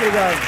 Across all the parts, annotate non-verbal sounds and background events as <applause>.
obrigado.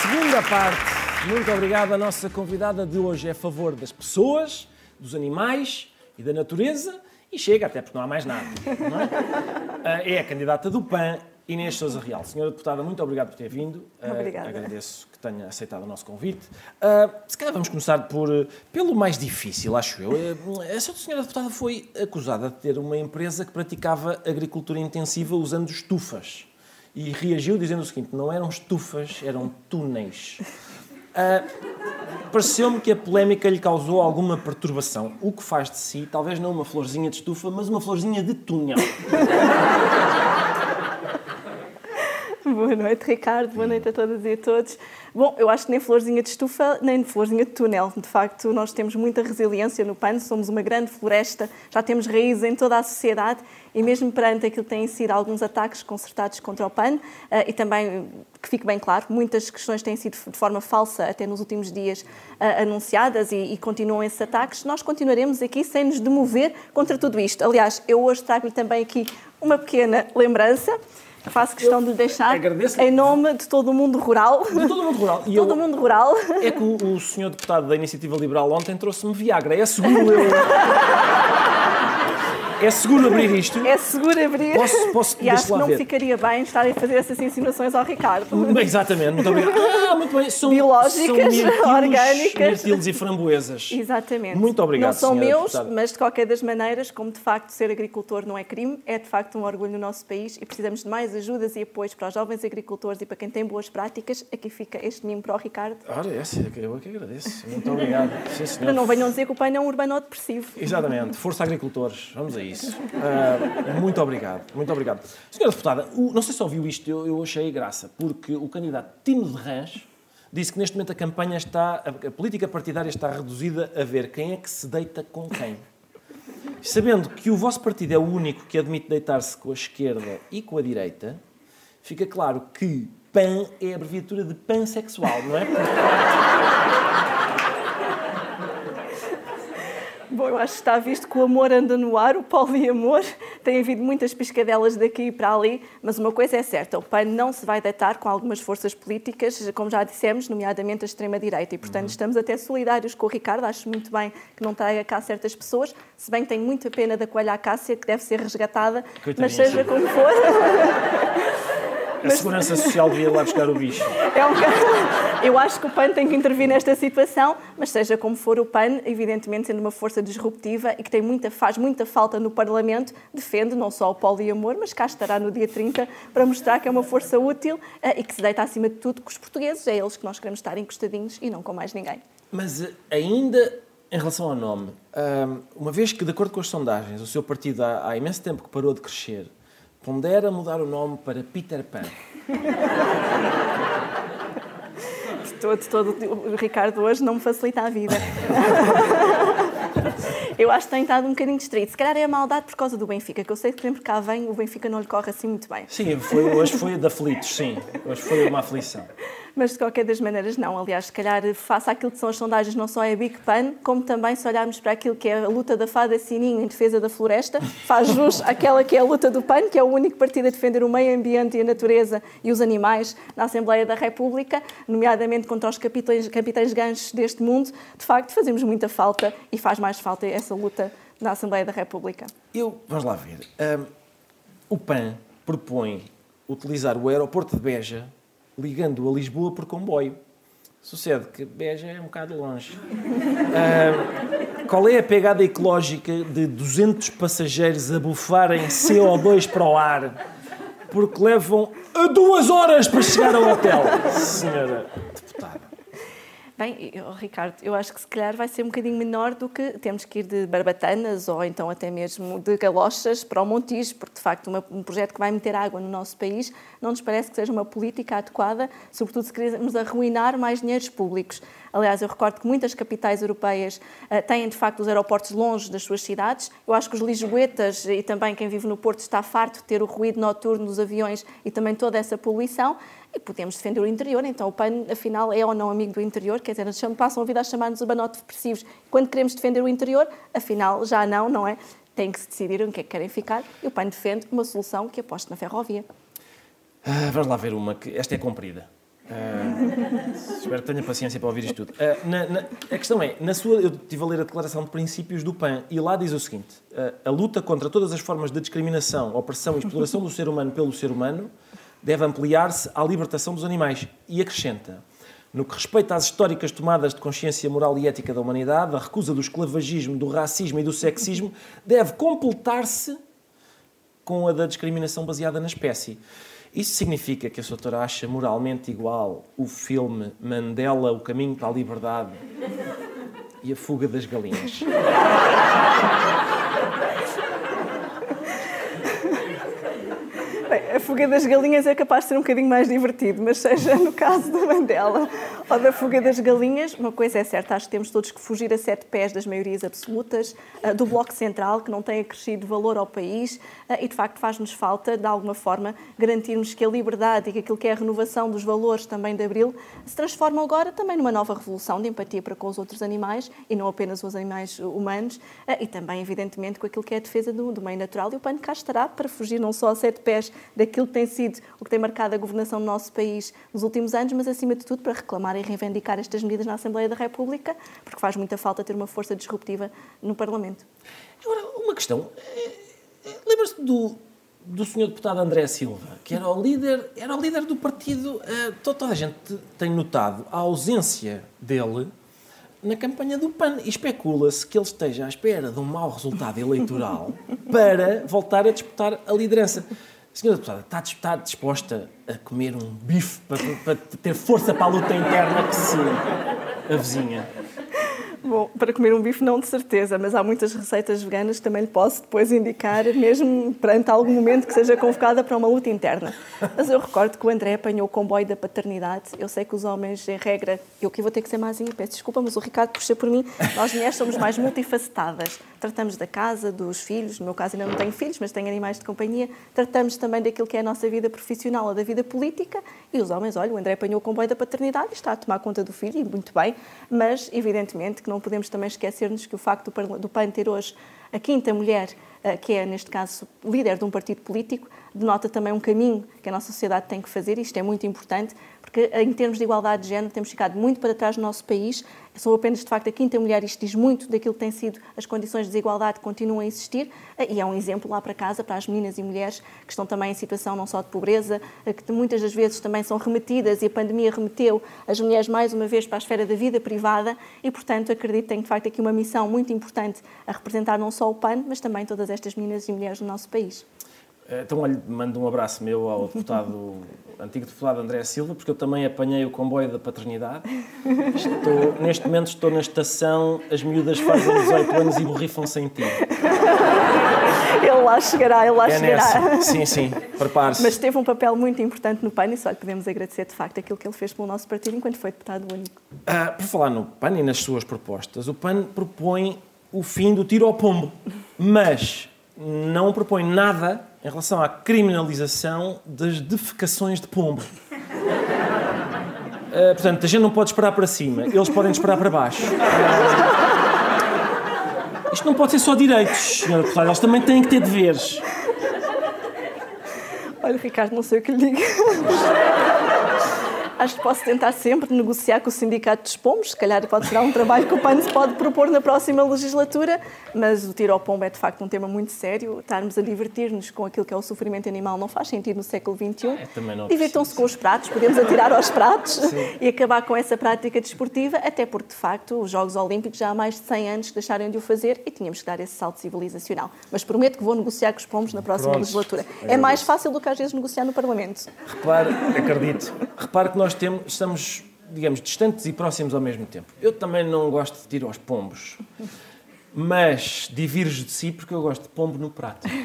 Segunda parte. Muito obrigado. A nossa convidada de hoje é a favor das pessoas, dos animais e da natureza. E chega, até porque não há mais nada. Não é? Ah, é a candidata do PAN, Inês Sousa Real. Senhora deputada, muito obrigado por ter vindo. Ah, Obrigada. agradeço que tenha aceitado o nosso convite. Ah, se calhar vamos começar por, pelo mais difícil, acho eu. A senhora deputada foi acusada de ter uma empresa que praticava agricultura intensiva usando estufas. E reagiu dizendo o seguinte: não eram estufas, eram túneis. Ah, Pareceu-me que a polémica lhe causou alguma perturbação, o que faz de si, talvez não uma florzinha de estufa, mas uma florzinha de túnel. <laughs> Boa noite, Ricardo. Boa noite a todas e a todos. Bom, eu acho que nem florzinha de estufa, nem florzinha de túnel. De facto, nós temos muita resiliência no PAN, somos uma grande floresta, já temos raízes em toda a sociedade e mesmo perante aquilo que têm sido alguns ataques concertados contra o PAN, eh, e também, que fique bem claro, muitas questões têm sido de forma falsa até nos últimos dias eh, anunciadas e, e continuam esses ataques, nós continuaremos aqui sem nos demover contra tudo isto. Aliás, eu hoje trago-lhe também aqui uma pequena lembrança. Faço questão de lhe deixar agradeço. em nome de todo o mundo rural. De todo o mundo rural. <laughs> E todo eu- o mundo rural. É que o, o senhor deputado da Iniciativa Liberal ontem trouxe-me Viagra. É seguro eu. <laughs> É seguro abrir isto? É seguro abrir. Posso- posso- e acho que não ver. ficaria bem estar a fazer essas insinuações ao Ricardo. Bem, exatamente, muito obrigado. Ah, muito bem. São, Biológicas, são mirtilos, orgânicas. Mirtilos e framboesas. Exatamente. Muito obrigado, Não são meus, deputada. mas de qualquer das maneiras, como de facto ser agricultor não é crime, é de facto um orgulho no nosso país e precisamos de mais ajudas e apoios para os jovens agricultores e para quem tem boas práticas. Aqui fica este mimo para o Ricardo. Ora, essa, eu é que agradeço. Muito obrigado. Sim, senhor. Não venham dizer que o PAN é um urbano depressivo. Exatamente. Força Agricultores. Vamos a isso. Ah, muito obrigado. Muito obrigado. Senhora deputada, o- não sei se ouviu isto, eu, eu achei graça, porque o candidato Tino de Rãs disse que neste momento a campanha está, a, a política partidária está reduzida a ver quem é que se deita com quem. Sabendo que o vosso partido é o único que admite deitar-se com a esquerda e com a direita, fica claro que PAN é a abreviatura de pansexual, não é? Bom, eu acho que está visto que o amor anda no ar, o poliamor. <laughs> Tem havido muitas piscadelas daqui para ali, mas uma coisa é certa: o PAN não se vai deitar com algumas forças políticas, como já dissemos, nomeadamente a extrema-direita. E, portanto, estamos até solidários com o Ricardo. Acho muito bem que não traga cá certas pessoas, se bem que tenho muita pena da coelha Acácia, que deve ser resgatada, mas Coitadinha, seja sim. como for. <laughs> A Segurança Social devia lá buscar o bicho. É um <laughs> Eu acho que o PAN tem que intervir nesta situação, mas seja como for, o PAN, evidentemente sendo uma força disruptiva e que tem muita, faz muita falta no Parlamento, defende não só o poliamor, mas cá estará no dia 30 para mostrar que é uma força útil eh, e que se deita acima de tudo com os portugueses. É eles que nós queremos estar encostadinhos e não com mais ninguém. Mas eh, ainda em relação ao nome, hum, uma vez que, de acordo com as sondagens, o seu partido há, há imenso tempo que parou de crescer, pondera mudar o nome para Peter Pan. De todo, de todo, o Ricardo hoje não me facilita a vida. <laughs> Eu acho que tem estado um bocadinho distraído. Se calhar é a maldade por causa do Benfica, que eu sei que sempre que cá vem, o Benfica não lhe corre assim muito bem. Sim, foi, hoje foi de aflitos, sim. Hoje foi uma aflição. Mas de qualquer das maneiras, não. Aliás, se calhar, face àquilo que são as sondagens, não só é Big Pan, como também se olharmos para aquilo que é a luta da fada Sininho em defesa da floresta, faz jus <laughs> àquela que é a luta do PAN, que é o único partido a defender o meio ambiente e a natureza e os animais na Assembleia da República, nomeadamente contra os capitães, capitães ganchos deste mundo. De facto, fazemos muita falta e faz mais falta essa luta na Assembleia da República. Eu, vamos lá ver. Hum, o PAN propõe utilizar o aeroporto de Beja ligando a Lisboa por comboio. Sucede que Beja é um bocado longe. Hum, <laughs> qual é a pegada ecológica de 200 passageiros a bufarem CO2 para o ar porque levam a duas horas para chegar ao hotel? Senhora deputada. Bem, eu- Ricardo, eu acho que se calhar vai ser um bocadinho menor do que temos que ir de Barbatanas ou então até mesmo de Galochas para o Montijo, porque de facto uma- um projeto que vai meter água no nosso país não nos parece que seja uma política adequada, sobretudo se queremos arruinar mais dinheiros públicos. Aliás, eu recordo que muitas capitais europeias eh, têm de facto os aeroportos longe das suas cidades. Eu acho que os lisboetas e também quem vive no Porto está farto de ter o ruído noturno dos aviões e também toda essa poluição. E podemos defender o interior, então o PAN, afinal, é ou não amigo do interior, quer dizer, passam a vida a chamar-nos urbanote depressivos. Quando queremos defender o interior, afinal, já não, não é? Tem que se decidir que é que querem ficar e o PAN defende uma solução que aposte na ferrovia. Ah, vamos lá ver uma, que esta é comprida. Ah, espero que tenha paciência para ouvir isto tudo. Ah, na- na- a questão é, na sua, eu estive a ler a Declaração de Princípios do PAN e lá diz o seguinte: ah, a luta contra todas as formas de discriminação, opressão e exploração do ser humano pelo ser humano deve ampliar-se à libertação dos animais. E acrescenta: no que respeita às históricas tomadas de consciência moral e ética da humanidade, a recusa do esclavagismo, do racismo e do sexismo deve completar-se com a da discriminação baseada na espécie. Isso significa que a sua doutora acha moralmente igual o filme Mandela, O Caminho para a Liberdade e a Fuga das Galinhas. Bem, a fuga das galinhas é capaz de ser um bocadinho mais divertido, mas seja no caso da Mandela ou da fuga das galinhas, uma coisa é certa, acho que temos todos que fugir a sete pés das maiorias absolutas, ah, do Bloco Central, que não tem acrescido valor ao país ah, e, de facto, faz-nos falta, de alguma forma, garantirmos que a liberdade e que aquilo que é a renovação dos valores também de Abril se transformam agora também numa nova revolução de empatia para com os outros animais e não apenas os animais humanos ah, e também, evidentemente, com aquilo que é a defesa do, do meio natural e o PAN cá estará para fugir não só a sete pés daquilo que tem sido o que tem marcado a governação do nosso país nos últimos anos, mas acima de tudo para reclamar e reivindicar estas medidas na Assembleia da República, porque faz muita falta ter uma força disruptiva no Parlamento. Agora, uma questão. É, é, Lembra-se do, do senhor deputado André Silva, que era o líder, era o líder do partido. eh, to- toda a gente tem notado a ausência dele na campanha do PAN e especula-se que ele esteja à espera de um mau resultado eleitoral <laughs> para voltar a disputar a liderança. Senhora deputada, está, está disposta a comer um bife para, para ter força para a luta interna que se avizinha? Bom, para comer um bife não de certeza, mas há muitas receitas veganas que também lhe posso depois indicar, mesmo perante algum momento que seja convocada para uma luta interna. Mas eu recordo que o André apanhou o comboio da paternidade. Eu sei que os homens, em regra, eu aqui vou ter que ser mais peço desculpa, mas o Ricardo puxa por mim. Nós mulheres somos mais multifacetadas. Tratamos da casa, dos filhos, no meu caso ainda não tenho filhos, mas tenho animais de companhia. Tratamos também daquilo que é a nossa vida profissional ou da vida política. E os homens, olha, o André apanhou o comboio da paternidade e está a tomar conta do filho, e muito bem, mas evidentemente que não podemos também esquecer-nos que o facto do PAN ter hoje a quinta mulher, eh, que é, neste caso, líder de um partido político, denota também um caminho que a nossa sociedade tem que fazer, isto é muito importante, porque em termos de igualdade de género temos ficado muito para trás no nosso país. Sou apenas, de facto, a quinta mulher, isto diz muito daquilo que têm sido as condições de desigualdade que continuam a existir, eh, e é um exemplo lá para casa, para as meninas e mulheres que estão também em situação não só de pobreza, eh, que muitas das vezes também são remetidas, e a pandemia remeteu as mulheres mais uma vez para a esfera da vida privada, e, portanto, acredito que tem, de facto, aqui uma missão muito importante a representar não só o PAN, mas também todas estas meninas e mulheres do nosso país. Então, olha, mando um abraço meu ao deputado, <laughs> antigo deputado André Silva, porque eu também apanhei o comboio da paternidade. Estou, neste momento estou na estação, as miúdas fazem 18 anos e borrifam-se em ti. Ele lá chegará, ele lá É chegará. nessa. Sim, sim, prepare-se. Mas teve um papel muito importante no PAN e só lhe podemos agradecer, de facto, aquilo que ele fez pelo nosso partido enquanto foi deputado único. Ah, por falar no PAN e nas suas propostas, o PAN propõe o fim do tiro ao pombo, mas não propõe nada em relação à criminalização das defecações de pombo. Ah, <laughs> portanto, a gente não pode esperar para cima, eles podem esperar para baixo. Ah, isto não pode ser só direitos, senhora deputada, eles também têm que ter deveres. Olha, Ricardo, não sei o que lhe digo. <laughs> Acho que posso tentar sempre negociar com o Sindicato dos Pombos. Se calhar pode ser um trabalho que o PAN se pode propor na próxima legislatura, mas o tiro ao pombo é de facto um tema muito sério. Estarmos a divertir-nos com aquilo que é o sofrimento animal não faz sentido no século XXI. É, Divirtam-se com os pratos, podemos atirar aos pratos e acabar com essa prática desportiva, até porque de facto os Jogos Olímpicos já há mais de 100 anos que deixaram de o fazer e tínhamos que dar esse salto civilizacional. Mas prometo que vou negociar com os pombos na próxima Pronto. legislatura. É mais fácil do que às vezes negociar no Parlamento. Repare, acredito. Repare que nós temos, estamos, digamos, distantes e próximos ao mesmo tempo. Eu também não gosto de tiro aos pombos, mas divirjo de si porque eu gosto de pombo no prato. <laughs>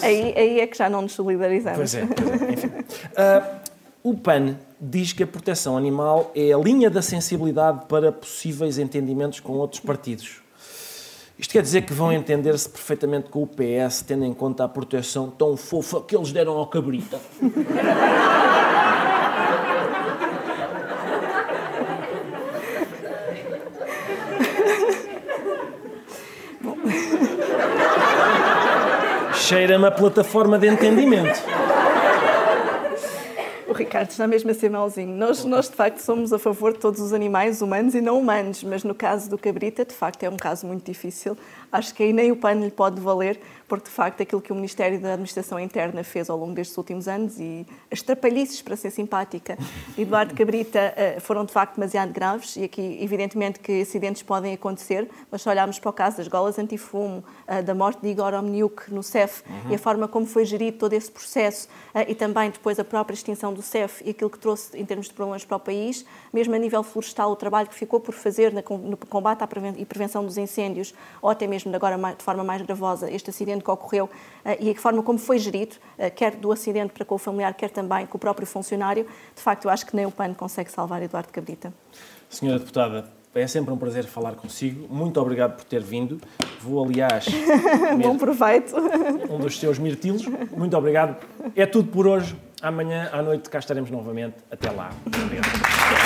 Aí, aí é que já não nos solidarizamos. Pois é, pois é. enfim. Ah, o PAN diz que a proteção animal é a linha da sensibilidade para possíveis entendimentos com outros partidos. Isto quer dizer que vão entender-se perfeitamente com o PS, tendo em conta a proteção tão fofa que eles deram ao cabrita. <laughs> Cheira-me a plataforma de entendimento. Ricardo está mesmo a ser mauzinho. Nós, nós, de facto, somos a favor de todos os animais humanos e não humanos, mas no caso do cabrita, de facto, é um caso muito difícil. Acho que aí nem o pano lhe pode valer, porque, de facto, aquilo que o Ministério da Administração Interna fez ao longo destes últimos anos e as trapalhices, para ser simpática, Eduardo Cabrita, eh, foram, de facto, demasiado graves e aqui, evidentemente, que acidentes podem acontecer, mas se olharmos para o caso das golas antifumo, eh, da morte de Igor Omniuk no CEF uhum. e a forma como foi gerido todo esse processo eh, e também depois a própria extinção do CEF e aquilo que trouxe em termos de problemas para o país, mesmo a nível florestal, o trabalho que ficou por fazer no combate e prevenção dos incêndios, ou até mesmo agora de forma mais gravosa, este acidente que ocorreu eh, e a forma como foi gerido, eh, quer do acidente para com o familiar, quer também com o próprio funcionário, de facto, eu acho que nem o PAN consegue salvar Eduardo Cabrita. Senhora Deputada, é sempre um prazer falar consigo. Muito obrigado por ter vindo. Vou, aliás. <laughs> Bom proveito. Um dos seus mirtilos. Muito obrigado. É tudo por hoje. Amanhã à noite cá estaremos novamente. Até lá. Obrigado.